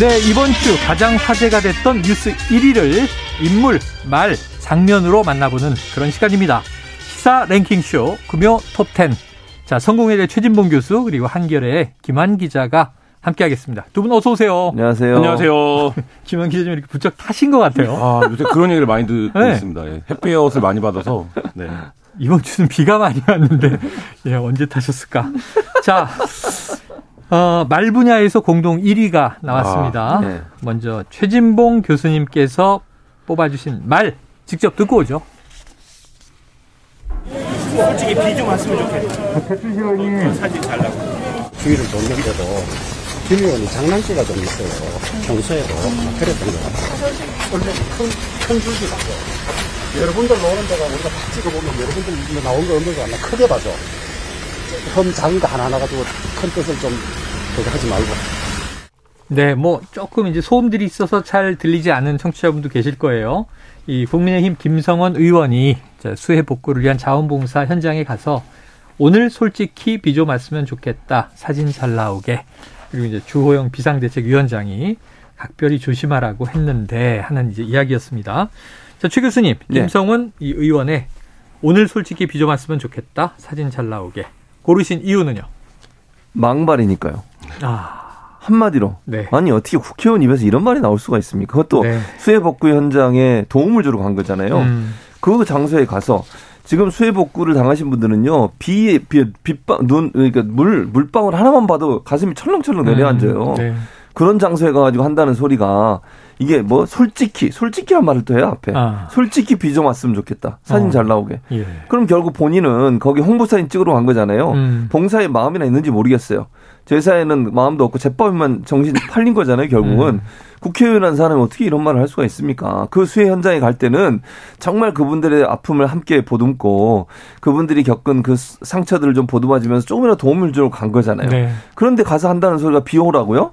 네, 이번 주 가장 화제가 됐던 뉴스 1위를 인물, 말, 장면으로 만나보는 그런 시간입니다. 시사 랭킹쇼 금요 톱10. 자, 성공회대 최진봉 교수 그리고 한결의 김한 기자가 함께하겠습니다. 두 분 어서 오세요. 안녕하세요. 안녕하세요. 김한 기자님 이렇게 부쩍 타신 것 같아요. 아, 요새 그런 얘기를 많이 듣고 네. 있습니다. 예. 햇볕을 많이 받아서. 네. 이번 주는 비가 많이 왔는데 예, 언제 타셨을까? 자, 어, 말 분야에서 공동 1위가 나왔습니다. 아, 네. 먼저 최진봉 교수님께서 뽑아주신 말 직접 듣고 오죠. 솔직히 비 좀 왔으면 좋겠다. 배추 시원이 사진 잘 나고. 주위를 돕는데도 김 의원이 장난기가 좀 있어요. 평소에도 그랬던 것 같아요. 원래 큰, 큰 줄기가 여러분들 노는 데가 우리가 딱 찍어보면 여러분들 나온 거 없는 거 하나 크게 봐줘. 험 작은 거 하나하나 가지고 큰 뜻을 좀 그거 하지 말고. 네, 뭐 조금 이제 소음들이 있어서 잘 들리지 않은 청취자분도 계실 거예요. 이 국민의힘 김성원 의원이 수해 복구를 위한 자원봉사 현장에 가서 오늘 솔직히 비 좀 왔으면 좋겠다. 사진 잘 나오게. 그리고 이제 주호영 비상대책위원장이 각별히 조심하라고 했는데 하는 이제 이야기였습니다. 자, 최 교수님, 네. 김성원 이 의원의 오늘 솔직히 비 좀 왔으면 좋겠다. 사진 잘 나오게. 고르신 이유는요? 망발이니까요. 아. 한마디로 네. 아니 어떻게 국회의원 입에서 이런 말이 나올 수가 있습니까? 그것도 네. 수해 복구 현장에 도움을 주러 간 거잖아요. 음. 그 장소에 가서 지금 수해 복구를 당하신 분들은요 비, 비 빗방 눈 그러니까 물 물방울 하나만 봐도 가슴이 철렁철렁 내려앉아요. 음. 네. 그런 장소에 가가지고 한다는 소리가 이게 뭐 솔직히 솔직히란 말을 또 해요 앞에 아. 솔직히 비 좀 왔으면 좋겠다 사진 어. 잘 나오게 예. 그럼 결국 본인은 거기 홍보 사진 찍으러 간 거잖아요 음. 봉사에 마음이나 있는지 모르겠어요 제사에는 마음도 없고 제법만 정신 팔린 거잖아요 결국은 음. 국회의원이라는 사람이 어떻게 이런 말을 할 수가 있습니까 그 수해 현장에 갈 때는 정말 그분들의 아픔을 함께 보듬고 그분들이 겪은 그 상처들을 좀 보듬어주면서 조금이라도 도움을 주러 간 거잖아요 네. 그런데 가서 한다는 소리가 비 오라고요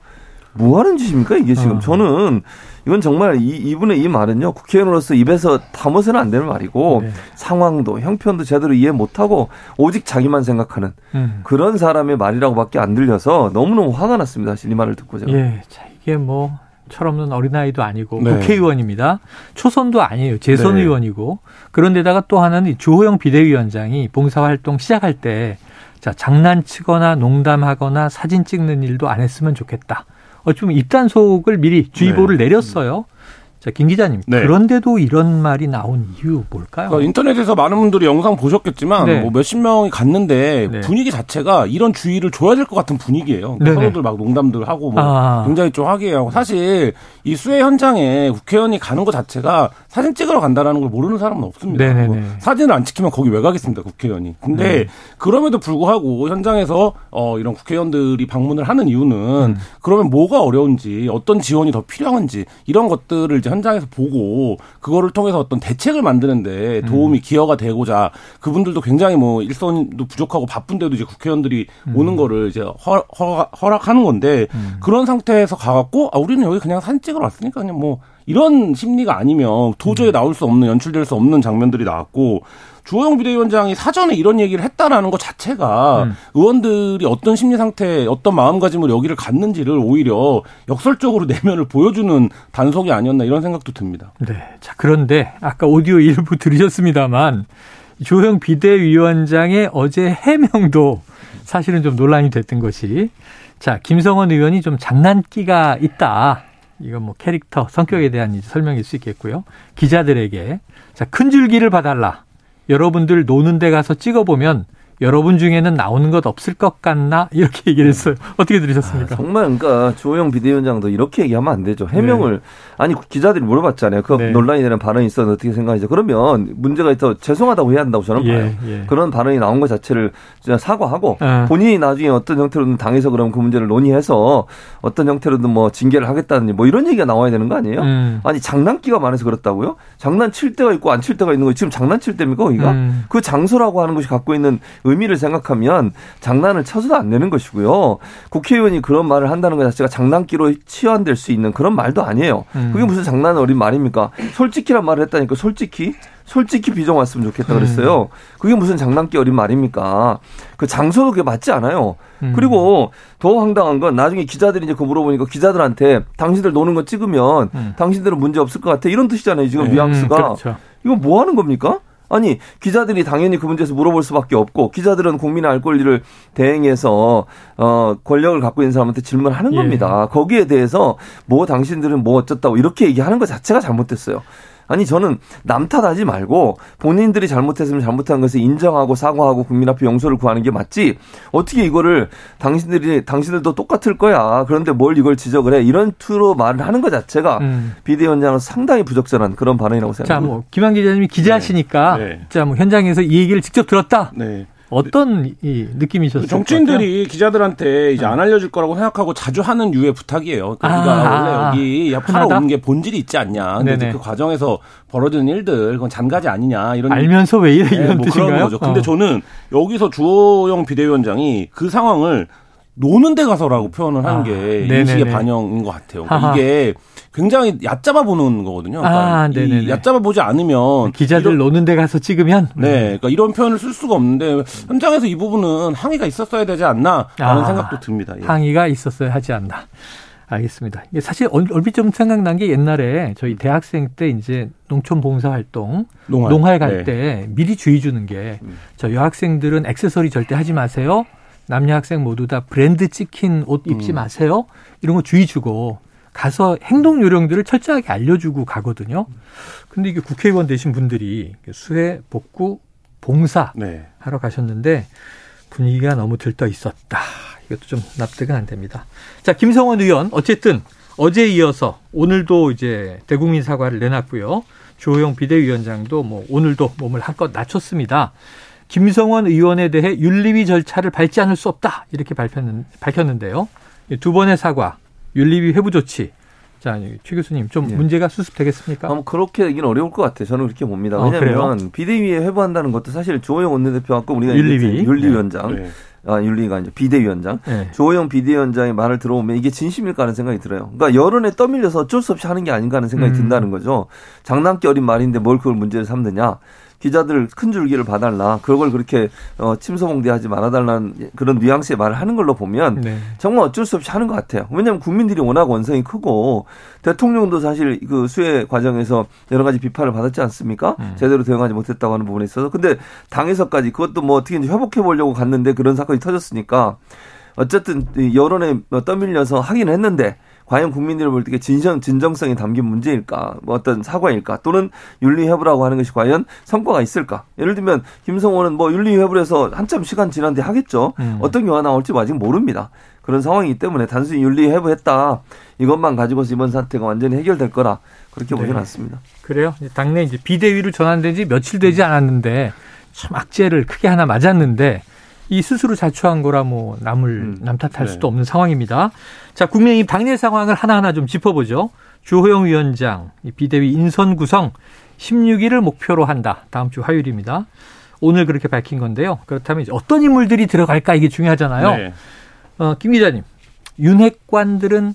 뭐 하는 짓입니까 이게 지금 어. 저는 이건 정말 이, 이분의 이 말은요 국회의원으로서 입에서 담아서는 안 되는 말이고 네. 상황도 형편도 제대로 이해 못하고 오직 자기만 생각하는 음. 그런 사람의 말이라고밖에 안 들려서 너무너무 화가 났습니다 사실 이 말을 듣고 제가 예, 자 이게 뭐 철없는 어린아이도 아니고 네. 국회의원입니다. 초선도 아니에요. 재선 네. 의원이고. 그런데다가 또 하나는 주호영 비대위원장이 봉사활동 시작할 때 자, 장난치거나 농담하거나 사진 찍는 일도 안 했으면 좋겠다. 어쩌면 입단속을 미리 주의보를 네. 내렸어요. 자, 김 기자님. 네. 그런데도 이런 말이 나온 이유 뭘까요? 그러니까 인터넷에서 많은 분들이 영상 보셨겠지만 네. 뭐 몇십 명이 갔는데 네. 분위기 자체가 이런 주의를 줘야 될 것 같은 분위기예요. 그러니까 서로들 막 농담들 하고 뭐 아. 굉장히 좀 하기하고 사실 이 수해 현장에 국회의원이 가는 것 자체가 사진 찍으러 간다라는 걸 모르는 사람은 없습니다. 뭐 사진을 안 찍히면 거기 왜 가겠습니다, 국회의원이. 근데 네. 그럼에도 불구하고 현장에서 어 이런 국회의원들이 방문을 하는 이유는 음. 그러면 뭐가 어려운지 어떤 지원이 더 필요한지 이런 것들을 이제 현장에서 보고 그거를 통해서 어떤 대책을 만드는데 도움이 음. 기여가 되고자 그분들도 굉장히 뭐 일선도 부족하고 바쁜데도 이제 국회의원들이 음. 오는 거를 이제 허, 허, 허락하는 건데 음. 그런 상태에서 가갖고 아 우리는 여기 그냥 사진 찍으러 왔으니까 그냥 뭐 이런 심리가 아니면 도저히 음. 나올 수 없는 연출될 수 없는 장면들이 나왔고 주호영 비대위원장이 사전에 이런 얘기를 했다라는 것 자체가 음. 의원들이 어떤 심리 상태, 어떤 마음가짐으로 여기를 갔는지를 오히려 역설적으로 내면을 보여주는 단속이 아니었나 이런 생각도 듭니다. 네. 자, 그런데 아까 오디오 일부 들으셨습니다만 주호영 비대위원장의 어제 해명도 사실은 좀 논란이 됐던 것이 자, 김성원 의원이 좀 장난기가 있다. 이건 뭐 캐릭터, 성격에 대한 설명일 수 있겠고요. 기자들에게 자, 큰 줄기를 봐달라. 여러분들 노는 데 가서 찍어보면 여러분 중에는 나오는 것 없을 것 같나 이렇게 얘기를 했어요. 어떻게 들으셨습니까? 아, 정말 그러니까 조영 비대위원장도 이렇게 얘기하면 안 되죠. 해명을 네. 아니 기자들이 물어봤잖아요. 그 네. 논란이 되는 발언이 있었는데 어떻게 생각하죠? 그러면 문제가 있어 죄송하다고 해야 한다고 저는 예, 봐요. 예. 그런 발언이 나온 것 자체를 사과하고 아. 본인이 나중에 어떤 형태로든 당해서 그러면 그 문제를 논의해서 어떤 형태로든 뭐 징계를 하겠다든지 뭐 이런 얘기가 나와야 되는 거 아니에요? 음. 아니 장난기가 많아서 그렇다고요? 장난칠 때가 있고 안 칠 때가 있는 거 지금 장난칠 때입니까 거기가? 음. 그 장소라고 하는 것이 갖고 있는 의미를 생각하면 장난을 쳐서도 안 되는 것이고요. 국회의원이 그런 말을 한다는 것 자체가 장난기로 치환될 수 있는 그런 말도 아니에요. 음. 그게 무슨 장난 어린 말입니까? 솔직히란 말을 했다니까 솔직히 솔직히 비정 왔으면 좋겠다 그랬어요. 음. 그게 무슨 장난기 어린 말입니까? 그 장소도 그게 맞지 않아요. 음. 그리고 더 황당한 건 나중에 기자들이 이제 그 물어보니까 기자들한테 당신들 노는 거 찍으면 음. 당신들은 문제 없을 것 같아. 이런 뜻이잖아요. 지금 네. 뉘앙스가. 그렇죠. 이거 뭐 하는 겁니까? 아니 기자들이 당연히 그 문제에서 물어볼 수밖에 없고 기자들은 국민의 알 권리를 대행해서 어 권력을 갖고 있는 사람한테 질문하는 예. 겁니다. 거기에 대해서 뭐 당신들은 뭐 어쩌다고 이렇게 얘기하는 것 자체가 잘못됐어요. 아니 저는 남 탓하지 말고 본인들이 잘못했으면 잘못한 것을 인정하고 사과하고 국민 앞에 용서를 구하는 게 맞지 어떻게 이거를 당신들이 당신들도 똑같을 거야 그런데 뭘 이걸 지적을 해 이런 투로 말을 하는 것 자체가 음. 비대위원장은 상당히 부적절한 그런 발언이라고 생각합니다. 자, 뭐 김한 기자님이 기자시니까 네. 네. 자뭐 현장에서 이 얘기를 직접 들었다. 네. 어떤 이 느낌이셨어요? 정치인들이 기자들한테 이제 안 알려줄 거라고 생각하고 자주 하는 유의 부탁이에요. 그러니까 아, 우리가 원래 여기 하러 온 게 본질이 있지 않냐. 근데 그 과정에서 벌어지는 일들 그건 잔가지 아니냐 이런 알면서 왜 이래 네, 이런 뭐 뜻인가요? 그런 거죠. 근데 어. 저는 여기서 주호영 비대위원장이 그 상황을 노는 데 가서라고 표현을 하는 아, 게 인식의 반영인 것 같아요. 그러니까 이게 굉장히 얕잡아 보는 거거든요. 그러니까 아, 이 얕잡아 보지 않으면 기자들 이런, 노는 데 가서 찍으면 네, 그러니까 이런 표현을 쓸 수가 없는데 현장에서 이 부분은 항의가 있었어야 되지 않나라는 아, 생각도 듭니다. 예. 항의가 있었어야 하지 않나. 알겠습니다. 이게 사실 얼핏 좀 생각난 게 옛날에 저희 대학생 때 이제 농촌 봉사 활동 농활, 농활 갈때 네. 미리 주의 주는 게저 음. 여학생들은 액세서리 절대 하지 마세요. 남녀 학생 모두 다 브랜드 찍힌 옷 입지 음. 마세요. 이런 거 주의 주고 가서 행동 요령들을 철저하게 알려주고 가거든요. 근데 이게 국회의원 되신 분들이 수해 복구 봉사 네. 하러 가셨는데 분위기가 너무 들떠 있었다. 이것도 좀 납득은 안 됩니다. 자, 김성원 의원 어쨌든 어제 이어서 오늘도 이제 대국민 사과를 내놨고요. 조호영 비대위원장도 뭐 오늘도 몸을 한껏 낮췄습니다. 김성원 의원에 대해 윤리위 절차를 밟지 않을 수 없다 이렇게 밝혔는 데요. 두 번의 사과 윤리위 회부 조치. 자, 최 교수님 좀 예. 문제가 수습되겠습니까? 아, 뭐 그렇게 되기는 어려울 것 같아요. 저는 그렇게 봅니다. 아, 왜냐하면 아, 비대위에 회부한다는 것도 사실 조호영 원내대표하고 우리가 윤리위 윤리위원장 네. 아, 윤리가 이제 비대위원장. 네. 조호영 비대위원장의 말을 들어보면 이게 진심일까 하는 생각이 들어요. 그러니까 여론에 떠밀려서 어쩔 수 없이 하는 게 아닌가 하는 생각이 음. 든다는 거죠. 장난기 어린 말인데 뭘 그걸 문제를 삼느냐. 기자들 큰 줄기를 봐달라. 그걸 그렇게 어, 침소봉대하지 말아달라는 그런 뉘앙스의 말을 하는 걸로 보면 네. 정말 어쩔 수 없이 하는 것 같아요. 왜냐하면 국민들이 워낙 원성이 크고 대통령도 사실 그 수해 과정에서 여러 가지 비판을 받았지 않습니까? 음. 제대로 대응하지 못했다고 하는 부분에 있어서 근데 당에서까지 그것도 뭐 어떻게 이제 회복해 보려고 갔는데 그런 사건이 터졌으니까 어쨌든 여론에 떠밀려서 하긴 했는데 과연 국민들을 볼때 진정 진정성이 담긴 문제일까, 뭐 어떤 사과일까, 또는 윤리회부라고 하는 것이 과연 성과가 있을까? 예를 들면 김성호는 뭐 윤리회부를 해서 한참 시간 지난 뒤 하겠죠. 음. 어떤 경우가 나올지 아직 모릅니다. 그런 상황이기 때문에 단순히 윤리회부했다 이것만 가지고서 이번 사태가 완전히 해결될 거라 그렇게 네. 보지는 않습니다. 그래요? 당내 이제 비대위로 전환된 지 며칠 되지 않았는데 참 악재를 크게 하나 맞았는데 이 스스로 자초한 거라 뭐 남을 음. 남 탓할 네. 수도 없는 상황입니다. 자, 국민의힘 당내 상황을 하나하나 좀 짚어보죠. 주호영 위원장 비대위 인선 구성 16일을 목표로 한다. 다음 주 화요일입니다. 오늘 그렇게 밝힌 건데요. 그렇다면 어떤 인물들이 들어갈까 이게 중요하잖아요. 네. 어, 김 기자님, 윤핵관들은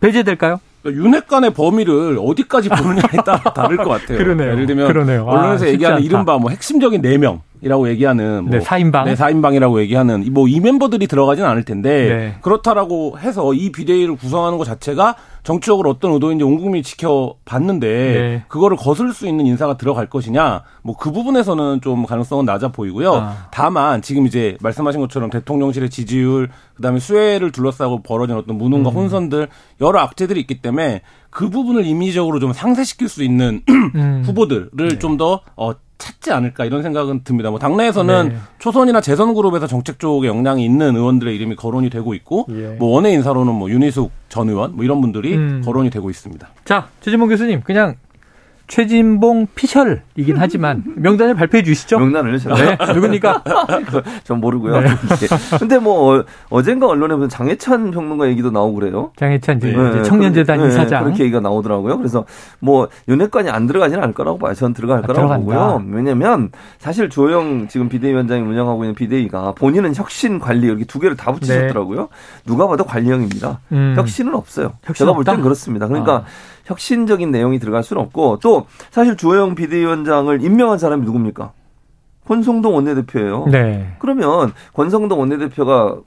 배제될까요? 그러니까 윤핵관의 범위를 어디까지 보느냐에 따라 다를 것 같아요. 그러네요. 예를 들면 그러네요. 언론에서 아, 얘기하는 이른바 뭐 핵심적인 4명. 이라고 얘기하는 뭐 네, 4인방. 네, 4인방이라고 얘기하는 뭐 이 멤버들이 들어가진 않을 텐데 네. 그렇다라고 해서 이 비대위를 구성하는 것 자체가 정치적으로 어떤 의도인지 온 국민이 지켜봤는데 네. 그거를 거슬 수 있는 인사가 들어갈 것이냐 뭐 그 부분에서는 좀 가능성은 낮아 보이고요. 아. 다만 지금 이제 말씀하신 것처럼 대통령실의 지지율 그다음에 수혜를 둘러싸고 벌어진 어떤 무능과 음. 혼선들 여러 악재들이 있기 때문에 그 부분을 임의적으로 좀 상쇄시킬 수 있는 음. 후보들을 네. 좀더 어, 찾지 않을까 이런 생각은 듭니다. 뭐 당내에서는 네. 초선이나 재선 그룹에서 정책 쪽에 역량이 있는 의원들의 이름이 거론이 되고 있고 예. 뭐 원외 인사로는 뭐 윤희숙 전 의원 뭐 이런 분들이 음. 거론이 되고 있습니다. 자, 최진봉 교수님 그냥 최진봉 피셜이긴 하지만 명단을 발표해 주시죠. 명단을 제가 네. 누굽니까? 전 모르고요. 네. 근데 뭐 어, 어젠가 언론에 보면 장해찬 평론가 얘기도 나오고 그래요. 장해찬 이제 네. 청년재단 네. 이사장 그렇게 얘기가 나오더라고요. 그래서 뭐 윤핵관이 안 들어가지는 않을 거라고 봐요. 전 들어갈 아, 거라고 들어간다. 보고요. 왜냐면 사실 조영 지금 비대위원장이 운영하고 있는 비대위가 본인은 혁신 관리 이렇게 두 개를 다 붙이셨더라고요. 네. 누가 봐도 관리형입니다. 음. 혁신은 없어요. 혁신 제가 볼 땐 그렇습니다. 그러니까 아. 혁신적인 내용이 들어갈 수는 없고 또 사실 주호영 비대위원장을 임명한 사람이 누굽니까? 권성동 원내대표예요. 네. 그러면 권성동 원내대표가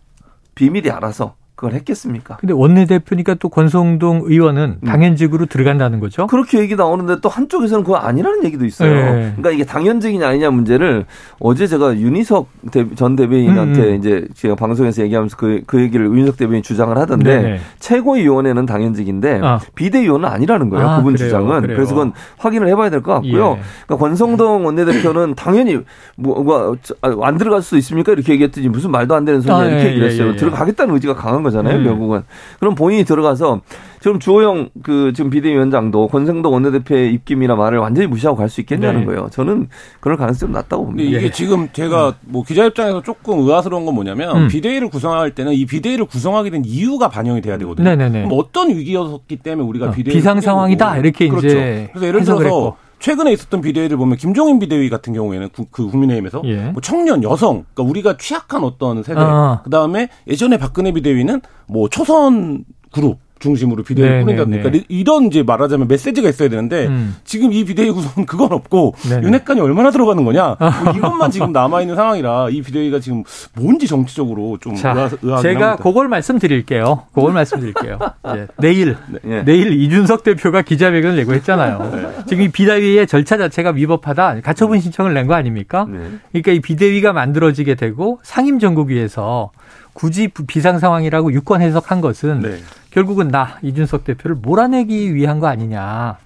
비밀이 알아서 그걸 했겠습니까? 근데 원내대표니까 또 권성동 의원은 음. 당연직으로 들어간다는 거죠? 그렇게 얘기 나오는데 또 한쪽에서는 그거 아니라는 얘기도 있어요. 네. 그러니까 이게 당연직이냐 아니냐 문제를 어제 제가 윤희석 전 대변인한테 음, 음. 이제 제가 방송에서 얘기하면서 그, 그 얘기를 윤희석 대변인이 주장을 하던데 네 최고위원회는 당연직인데 아. 비대위원은 아니라는 거예요. 아, 그분 그래요, 주장은. 그래요. 그래서 그건 확인을 해봐야 될 것 같고요. 예. 그러니까 권성동 원내대표는 당연히 뭐, 뭐, 안 들어갈 수 있습니까? 이렇게 얘기했더니 무슨 말도 안 되는 소리야 아, 이렇게 예, 얘기를 했어요. 예, 예, 들어가겠다는 의지가 강한 거잖아요, 음. 결국은. 그럼 본인이 들어가서 지금 주호영 그 지금 비대위원장도 권성동 원내대표의 입김이나 말을 완전히 무시하고 갈 수 있겠냐는 네. 거예요. 저는 그럴 가능성이 낮다고 봅니다. 이게 예. 지금 제가 뭐 기자 입장에서 조금 의아스러운 건 뭐냐면 음. 비대위를 구성할 때는 이 비대위를 구성하게 된 이유가 반영이 돼야 되거든요. 네네네. 그럼 어떤 위기였기 때문에 우리가 어, 비대위 비상 상황이다 이렇게 그렇죠. 이제 그래서 예를 들어서. 최근에 있었던 비대위를 보면 김종인 비대위 같은 경우에는 구, 그 국민의힘에서 예. 뭐 청년, 여성, 그러니까 우리가 취약한 어떤 세대, 아. 그 다음에 예전에 박근혜 비대위는 뭐 초선 그룹 중심으로 비대위를 꾸린다 보니까 이런 이제 말하자면 메시지가 있어야 되는데 음. 지금 이 비대위 구성은 그건 없고 윤핵관이 얼마나 들어가는 거냐 뭐 이것만 지금 남아 있는 상황이라 이 비대위가 지금 뭔지 정치적으로 좀 자, 의아, 제가 합니다. 그걸 말씀드릴게요. 그걸 말씀드릴게요. 네. 내일 네. 내일 이준석 대표가 기자회견을 내고 했잖아요. 네. 지금 이 비대위의 절차 자체가 위법하다 가처분 신청을 낸 거 아닙니까? 네. 그러니까 이 비대위가 만들어지게 되고 상임 전국위에서 굳이 비상 상황이라고 유권 해석한 것은 네. 결국은 나 이준석 대표를 몰아내기 위한 거 아니냐.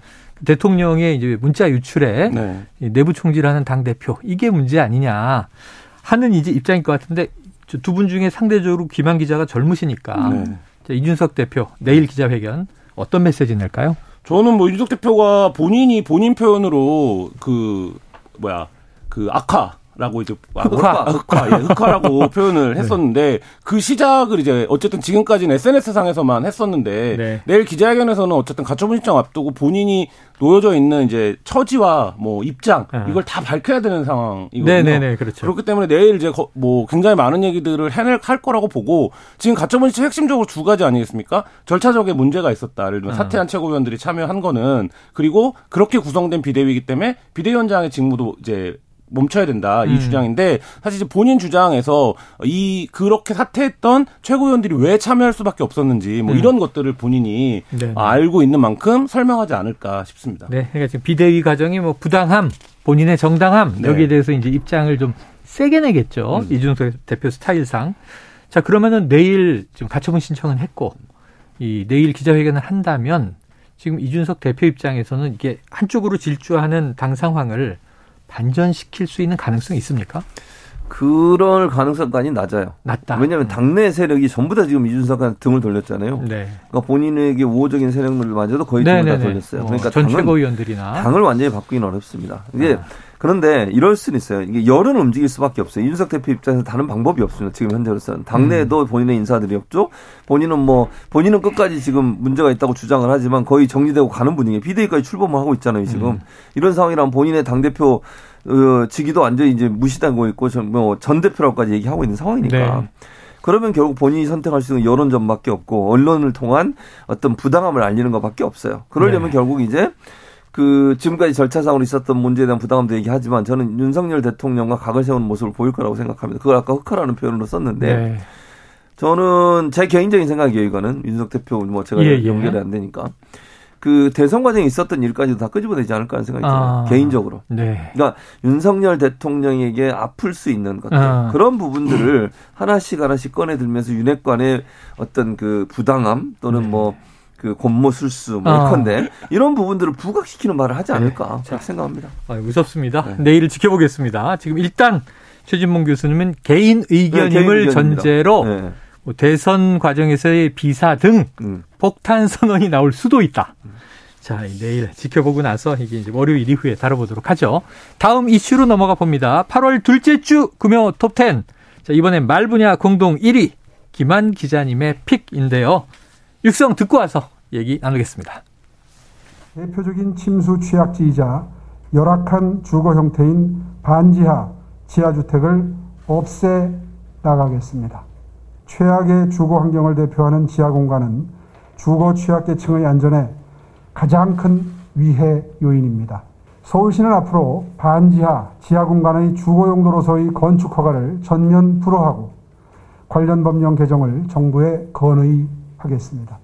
대통령의 이제 문자 유출에 네. 내부 총질하는 당 대표 이게 문제 아니냐 하는 이제 입장일 것 같은데 두 분 중에 상대적으로 김한 기자가 젊으시니까 네. 자, 이준석 대표 내일 기자회견 어떤 메시지 낼까요? 저는 뭐 이준석 대표가 본인이 본인 표현으로 그 뭐야 그 악화 라고 이제 아, 흑화, 흑화, 예, 흑화라고 표현을 네. 했었는데 네. 그 시작을 이제 어쨌든 지금까지는 SNS 상에서만 했었는데 네. 내일 기자회견에서는 어쨌든 가처분 신청 앞두고 본인이 놓여져 있는 이제 처지와 뭐 입장 네. 이걸 다 밝혀야 되는 상황이거든요. 네네네 네, 그렇죠. 그렇기 때문에 내일 이제 뭐 굉장히 많은 얘기들을 해낼 할 거라고 보고 지금 가처분 신청 핵심적으로 두 가지 아니겠습니까? 절차적인 문제가 있었다. 예를 들면 아. 사퇴한 최고위원들이 참여한 거는 그리고 그렇게 구성된 비대위이기 때문에 비대위원장의 직무도 이제 멈춰야 된다 이 음. 주장인데 사실 이제 본인 주장에서 이 그렇게 사퇴했던 최고위원들이 왜 참여할 수밖에 없었는지 뭐 음. 이런 것들을 본인이 네 알고 있는 만큼 설명하지 않을까 싶습니다. 네, 그러니까 지금 비대위 과정이 뭐 부당함, 본인의 정당함 네. 여기에 대해서 이제 입장을 좀 세게 내겠죠 음. 이준석 대표 스타일상. 자 그러면은 내일 지금 가처분 신청은 했고 이 내일 기자회견을 한다면 지금 이준석 대표 입장에서는 이게 한쪽으로 질주하는 당 상황을 반전시킬 수 있는 가능성이 있습니까? 그럴 가능성까지 낮아요. 낮다. 왜냐하면 당내 세력이 전부 다 지금 이준석한테 등을 돌렸잖아요. 네. 그러니까 본인에게 우호적인 세력들마저도 거의 등을 다 돌렸어요. 그러니까 전 당은, 최고위원들이나 당을 완전히 바꾸기는 어렵습니다. 이게 아. 그런데 이럴 수는 있어요. 이게 열은 움직일 수밖에 없어요. 이준석 대표 입장에서 다른 방법이 없습니다. 지금 현재로서는 당내에도 음. 본인의 인사들이 없죠. 본인은 뭐 본인은 끝까지 지금 문제가 있다고 주장을 하지만 거의 정리되고 가는 분위기. 비대위까지 출범을 하고 있잖아요. 지금 음. 이런 상황이라면 본인의 당 대표 어, 직위도 완전히 이제 무시당하고 있고 뭐전 대표라고까지 얘기하고 있는 상황이니까. 네. 그러면 결국 본인이 선택할 수 있는 여론전밖에 없고 언론을 통한 어떤 부당함을 알리는 것밖에 없어요. 그러려면 네. 결국 이제 그 지금까지 절차상으로 있었던 문제에 대한 부담도 얘기하지만 저는 윤석열 대통령과 각을 세우는 모습을 보일 거라고 생각합니다. 그걸 아까 흑화라는 표현으로 썼는데 네. 저는 제 개인적인 생각이에요. 이거는 윤석 대표 뭐 제가 예, 예. 연결이 안 되니까 그 대선 과정에 있었던 일까지도 다 끄집어내지 않을까 하는 생각이 들어요. 아, 개인적으로. 네. 그러니까 윤석열 대통령에게 아플 수 있는 것들 아. 그런 부분들을 하나씩 하나씩 꺼내 들면서 윤핵관의 어떤 그 부당함 또는 네. 뭐 그 곤모술수 뭐 이컨대 아. 이런 부분들을 부각시키는 말을 하지 않을까 네. 생각합니다. 아, 무섭습니다. 네. 내일 지켜보겠습니다. 지금 일단 최진봉 교수님은 개인 의견임을 네, 전제로 네. 뭐 대선 과정에서의 비사 등 음. 폭탄 선언이 나올 수도 있다. 자, 내일 지켜보고 나서 이게 이제 월요일 이후에 다뤄보도록 하죠. 다음 이슈로 넘어가 봅니다. 8월 둘째 주 금요 톱10. 자, 이번엔 말 분야 공동 1위 김한 기자님의 픽인데요. 육성 듣고 와서 얘기 나누겠습니다. 대표적인 침수 취약지이자 열악한 주거 형태인 반지하 지하주택을 없애 나가겠습니다. 최악의 주거 환경을 대표하는 지하 공간은 주거 취약계층의 안전에 가장 큰 위해 요인입니다. 서울시는 앞으로 반지하, 지하 공간의 주거 용도로서의 건축 허가를 전면 불허하고 관련 법령 개정을 정부에 건의 하겠습니다.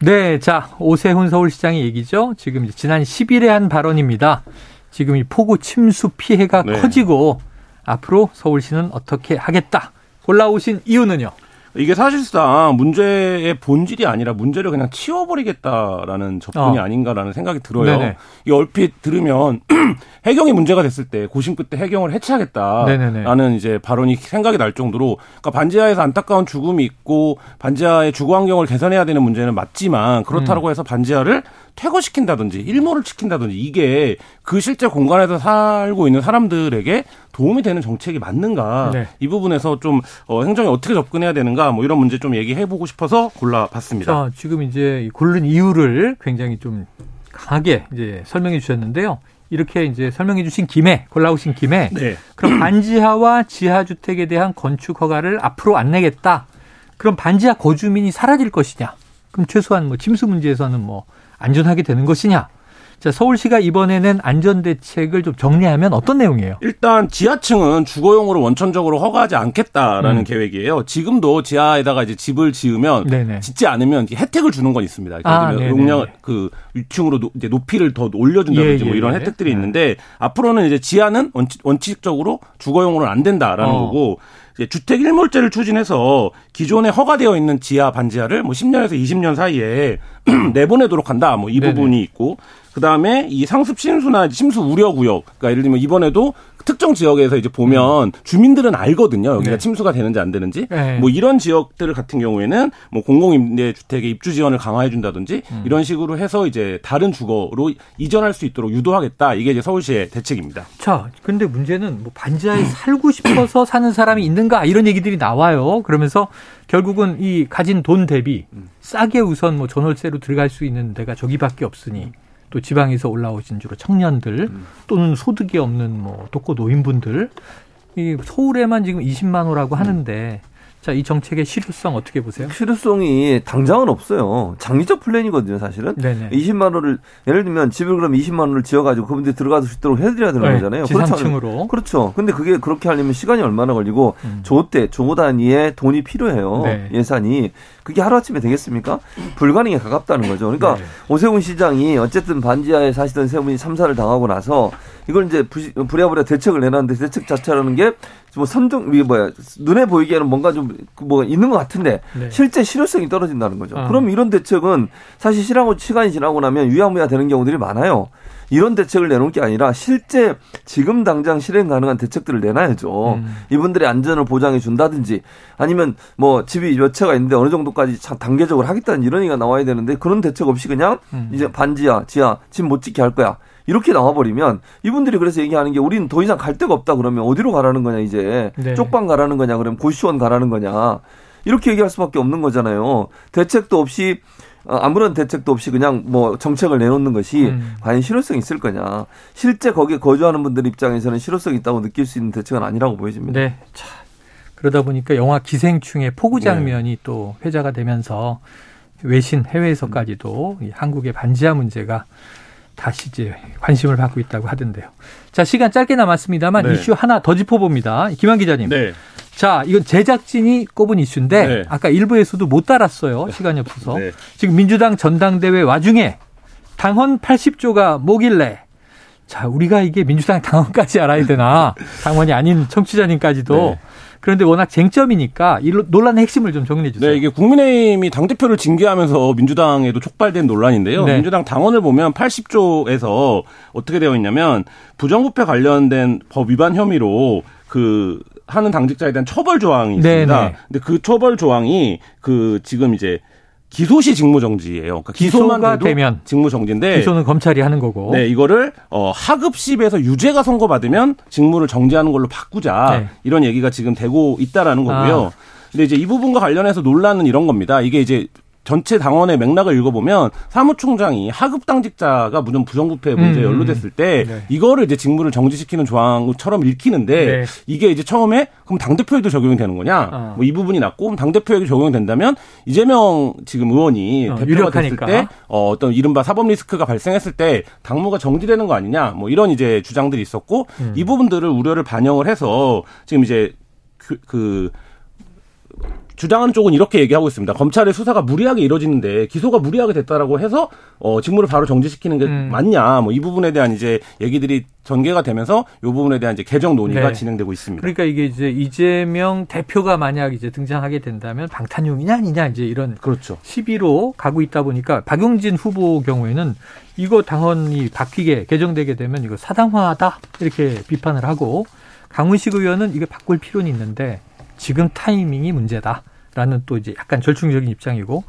네, 자, 오세훈 서울시장의 얘기죠. 지금 지난 10일에 한 발언입니다. 지금 이 폭우 침수 피해가 네. 커지고 앞으로 서울시는 어떻게 하겠다. 골라오신 이유는요? 이게 사실상 문제의 본질이 아니라 문제를 그냥 치워버리겠다라는 접근이 어. 아닌가라는 생각이 들어요. 네네. 이 얼핏 들으면 해경이 문제가 됐을 때 고심 끝에 해경을 해체하겠다라는. 이제 발언이 생각이 날 정도로 그러니까 반지하에서 안타까운 죽음이 있고 반지하의 주거 환경을 개선해야 되는 문제는 맞지만 그렇다고 음. 해서 반지하를 퇴거시킨다든지 일몰을 시킨다든지 이게 그 실제 공간에서 살고 있는 사람들에게 도움이 되는 정책이 맞는가 네. 이 부분에서 좀 어, 행정이 어떻게 접근해야 되는가 뭐 이런 문제 좀 얘기해보고 싶어서 골라봤습니다. 자, 지금 이제 고른 이유를 굉장히 좀 강하게 이제 설명해 주셨는데요. 이렇게 이제 설명해 주신 김에 골라오신 김에 네. 그럼 반지하와 지하 주택에 대한 건축 허가를 앞으로 안 내겠다. 그럼 반지하 거주민이 사라질 것이냐? 그럼 최소한 뭐 침수 문제에서는 뭐 안전하게 되는 것이냐? 자, 서울시가 이번에 는 안전 대책을 좀 정리하면 어떤 내용이에요? 일단 지하층은 주거용으로 원천적으로 허가하지 않겠다라는 음. 계획이에요. 지금도 지하에다가 이제 집을 지으면 네네. 짓지 않으면 혜택을 주는 건 있습니다. 아, 용량 그 위층으로 노, 이제 높이를 더 올려준다든지 예, 뭐 이런 예. 혜택들이 네. 있는데 앞으로는 이제 지하는 원칙, 적으로 주거용으로는 안 된다라는 어. 거고 주택 일몰제를 추진해서 기존에 허가되어 있는 지하 반지하를 뭐 10년에서 20년 사이에 내보내도록 한다. 뭐 이 부분이 있고 그다음에 이 상습 신수나 침수 우려 구역 그러니까 예를 들면 이번에도 특정 지역에서 이제 보면 음. 주민들은 알거든요. 여기가 네. 침수가 되는지 안 되는지. 네. 뭐 이런 지역들 같은 경우에는 뭐 공공임대 주택의 입주 지원을 강화해 준다든지 음. 이런 식으로 해서 이제 다른 주거로 이전할 수 있도록 유도하겠다. 이게 이제 서울시의 대책입니다. 자, 근데 문제는 뭐 반지하에 살고 싶어서 사는 사람이 있는가 이런 얘기들이 나와요. 그러면서 결국은 이 가진 돈 대비 음. 싸게 우선 뭐 전월세로 들어갈 수 있는 데가 저기밖에 없으니 또 지방에서 올라오신 주로 청년들 음. 또는 소득이 없는 뭐 독거 노인분들 이 서울에만 지금 20만 호라고 하는데 자, 이 정책의 실효성 어떻게 보세요? 실효성이 당장은 없어요. 장기적 플랜이거든요, 사실은. 네네. 20만 원을 예를 들면 집을 그럼 20만 원을 지어 가지고 그분들이 들어갈 수 있도록 해 드려야 되는 네, 거잖아요. 지상층으로. 그렇죠. 근데 그게 그렇게 하려면 시간이 얼마나 걸리고 음. 조대, 조 단위의 돈이 필요해요. 네. 예산이. 그게 하루아침에 되겠습니까? 불가능에 가깝다는 거죠. 그러니까 네. 오세훈 시장이 어쨌든 반지하에 사시던 세 분이 참사를 당하고 나서 이걸 이제 부랴부랴 대책을 내놨는데 대책 자체라는 게 뭐 선정 이게 뭐야 눈에 보이기에는 뭔가 좀 뭐 있는 것 같은데 네. 실제 실효성이 떨어진다는 거죠. 아. 그럼 이런 대책은 사실 실하고 시간이 지나고 나면 유야무야 되는 경우들이 많아요. 이런 대책을 내놓을 게 아니라 실제 지금 당장 실행 가능한 대책들을 내놔야죠. 음. 이분들의 안전을 보장해 준다든지 아니면 뭐 집이 몇 채가 있는데 어느 정도까지 단계적으로 하겠다는 이런 얘기가 나와야 되는데 그런 대책 없이 그냥 음. 이제 반지하, 지하, 집 못 짓게 할 거야. 이렇게 나와버리면 이분들이 그래서 얘기하는 게 우리는 더 이상 갈 데가 없다 그러면 어디로 가라는 거냐 이제 네. 쪽방 가라는 거냐 그러면 고시원 가라는 거냐 이렇게 얘기할 수밖에 없는 거잖아요. 대책도 없이 어, 아무런 대책도 없이 그냥 뭐 정책을 내놓는 것이 음. 과연 실효성이 있을 거냐. 실제 거기에 거주하는 분들 입장에서는 실효성이 있다고 느낄 수 있는 대책은 아니라고 보여집니다. 네. 자, 그러다 보니까 영화 기생충의 포구 네. 장면이 네. 또 회자가 되면서 외신 해외에서까지도 이 한국의 반지하 문제가 다시 이제 관심을 받고 있다고 하던데요. 자, 시간 짧게 남았습니다만 네. 이슈 하나 더 짚어봅니다. 김한 기자님. 네. 자, 이건 제작진이 꼽은 이슈인데 네. 아까 일부에서도 못 달았어요. 시간이 없어서. 네. 지금 민주당 전당대회 와중에 당헌 80조가 뭐길래 자, 우리가 이게 민주당 당헌까지 알아야 되나? 당원이 아닌 청취자님까지도 네. 그런데 워낙 쟁점이니까 이 논란의 핵심을 좀 정리해 주세요. 네, 이게 국민의힘이 당 대표를 징계하면서 민주당에도 촉발된 논란인데요. 네. 민주당 당원을 보면 80조에서 어떻게 되어 있냐면 부정부패 관련된 법 위반 혐의로 그 하는 당직자에 대한 처벌 조항이 있습니다. 네네. 네. 근데 그 처벌 조항이 그 지금 이제 기소시 직무정지예요. 그러니까 기소가 되면 직무정지인데 기소는 검찰이 하는 거고. 네, 이거를 어 하급시에서 유죄가 선고받으면 직무를 정지하는 걸로 바꾸자 네. 이런 얘기가 지금 되고 있다라는 거고요. 아. 근데 이제 이 부분과 관련해서 논란은 이런 겁니다. 이게 이제 전체 당원의 맥락을 읽어보면 사무총장이 하급 당직자가 무전 부정부패 문제에 음. 연루됐을 때 네. 이거를 이제 직무를 정지시키는 조항처럼 읽히는데 네. 이게 이제 처음에 그럼 당 대표에도 적용이 되는 거냐? 어. 뭐이 부분이 났고 그럼 당 대표에게 적용이 된다면 이재명 지금 의원이 어, 대표가 유력하니까. 됐을 때 어, 어떤 이른바 사법 리스크가 발생했을 때 당무가 정지되는 거 아니냐? 뭐 이런 이제 주장들이 있었고 음. 이 부분들을 우려를 반영을 해서 지금 이제 그, 그 주장하는 쪽은 이렇게 얘기하고 있습니다. 검찰의 수사가 무리하게 이뤄지는데 기소가 무리하게 됐다라고 해서 어 직무를 바로 정지시키는 게 음. 맞냐? 뭐 이 부분에 대한 이제 얘기들이 전개가 되면서 이 부분에 대한 이제 개정 논의가 네. 진행되고 있습니다. 그러니까 이게 이제 이재명 대표가 만약 이제 등장하게 된다면 방탄용이냐 아니냐 이제 이런 그렇죠. 시비로 가고 있다 보니까 박용진 후보 경우에는 이거 당원이 바뀌게 개정되게 되면 이거 사당화다 이렇게 비판을 하고 강훈식 의원은 이거 바꿀 필요는 있는데 지금 타이밍이 문제다라는 또 이제 약간 절충적인 입장이고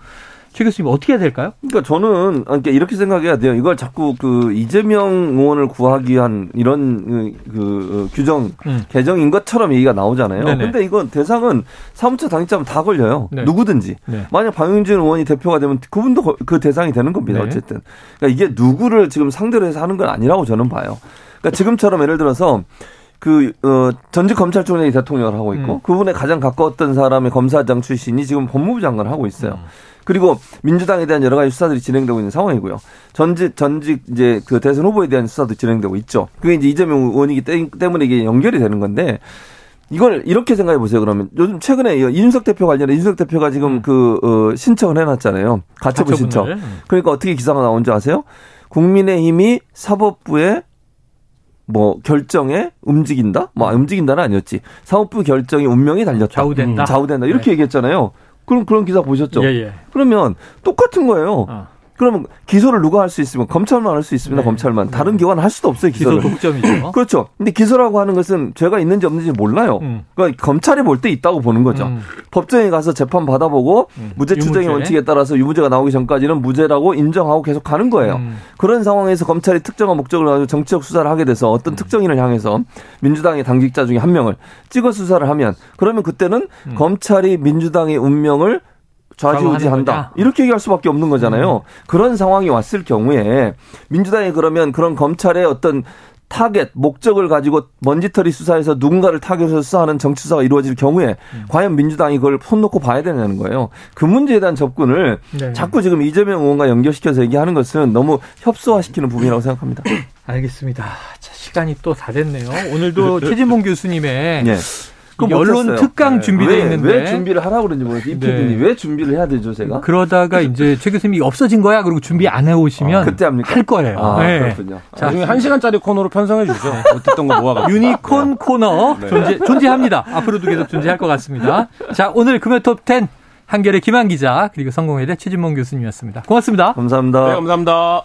최 교수님 어떻게 해야 될까요? 그러니까 저는 그러니까 이렇게 생각해야 돼요. 이걸 자꾸 그 이재명 의원을 구하기 위한 이런 그, 그 규정 음. 개정인 것처럼 얘기가 나오잖아요. 네네. 근데 이건 대상은 사무처 당직자면 다 걸려요. 네. 누구든지. 네. 만약 박용진 의원이 대표가 되면 그분도 그 대상이 되는 겁니다. 네. 어쨌든. 그러니까 이게 누구를 지금 상대로 해서 하는 건 아니라고 저는 봐요. 그러니까 지금처럼 예를 들어서 그, 어, 전직 검찰총장이 대통령을 하고 있고, 음. 그분에 가장 가까웠던 사람이 검사장 출신이 지금 법무부 장관을 하고 있어요. 음. 그리고 민주당에 대한 여러 가지 수사들이 진행되고 있는 상황이고요. 전직, 전직 이제 그 대선 후보에 대한 수사도 진행되고 있죠. 그게 이제 이재명 의원이기 때문에 이게 연결이 되는 건데, 이걸 이렇게 생각해 보세요. 그러면 요즘 최근에 이준석 대표 관련해 이준석 대표가 지금 음. 그 어, 신청을 해놨잖아요. 가처분 신청. 음. 그러니까 어떻게 기사가 나온지 아세요? 국민의힘이 사법부에 뭐 결정에 움직인다? 뭐 움직인다는 아니었지. 사업부 결정이 운명이 달렸다. 좌우된다. 음, 좌우된다. 이렇게 네. 얘기했잖아요. 그럼 그런 기사 보셨죠? 예, 예. 그러면 똑같은 거예요. 어. 그러면 기소를 누가 할 수 있으면 검찰만 할 수 있습니다. 네. 검찰만 다른 네. 기관 할 수도 없어요. 기소를. 기소 독점이죠. 그렇죠. 근데 기소라고 하는 것은 죄가 있는지 없는지 몰라요. 음. 그러니까 검찰이 볼 때 있다고 보는 거죠. 음. 법정에 가서 재판 받아보고 음. 무죄 추정의 원칙에 따라서 유무죄가 나오기 전까지는 무죄라고 인정하고 계속 가는 거예요. 음. 그런 상황에서 검찰이 특정한 목적을 가지고 정치적 수사를 하게 돼서 어떤 음. 특정인을 향해서 민주당의 당직자 중에 한 명을 찍어 수사를 하면 그러면 그때는 음. 검찰이 민주당의 운명을 좌지우지한다. 이렇게 얘기할 수밖에 없는 거잖아요. 음. 그런 상황이 왔을 경우에 민주당이 그러면 그런 검찰의 어떤 타겟, 목적을 가지고 먼지털이 수사에서 누군가를 타겟해서 수사하는 정치 수사가 이루어질 경우에 음. 과연 민주당이 그걸 손 놓고 봐야 되냐는 거예요. 그 문제에 대한 접근을 네. 자꾸 지금 이재명 의원과 연결시켜서 얘기하는 것은 너무 협소화시키는 부분이라고 생각합니다. 알겠습니다. 자, 시간이 또 다 됐네요. 오늘도 최진봉 교수님의 네. 그 언론 특강 네. 준비되어 있는데 왜 준비를 하라고 그러는지 모르겠어요. 이 PD님 네. 왜 준비를 해야 되죠, 제가? 그러다가 이제 최 교수님이 없어진 거야. 그리고 준비 안 해오시면 아, 그때 합니까? 할 거예요. 아, 네. 그렇군요. 자, 나중에 한 시간짜리 코너로 편성해 주죠. 어땠던 거 모아가. 유니콘 네. 코너 네. 존재 존재합니다. 앞으로도 계속 존재할 것 같습니다. 자, 오늘 금요 톱10 한결의 김한 기자 그리고 성공회대 최진봉 교수님이었습니다. 고맙습니다. 감사합니다. 네, 감사합니다.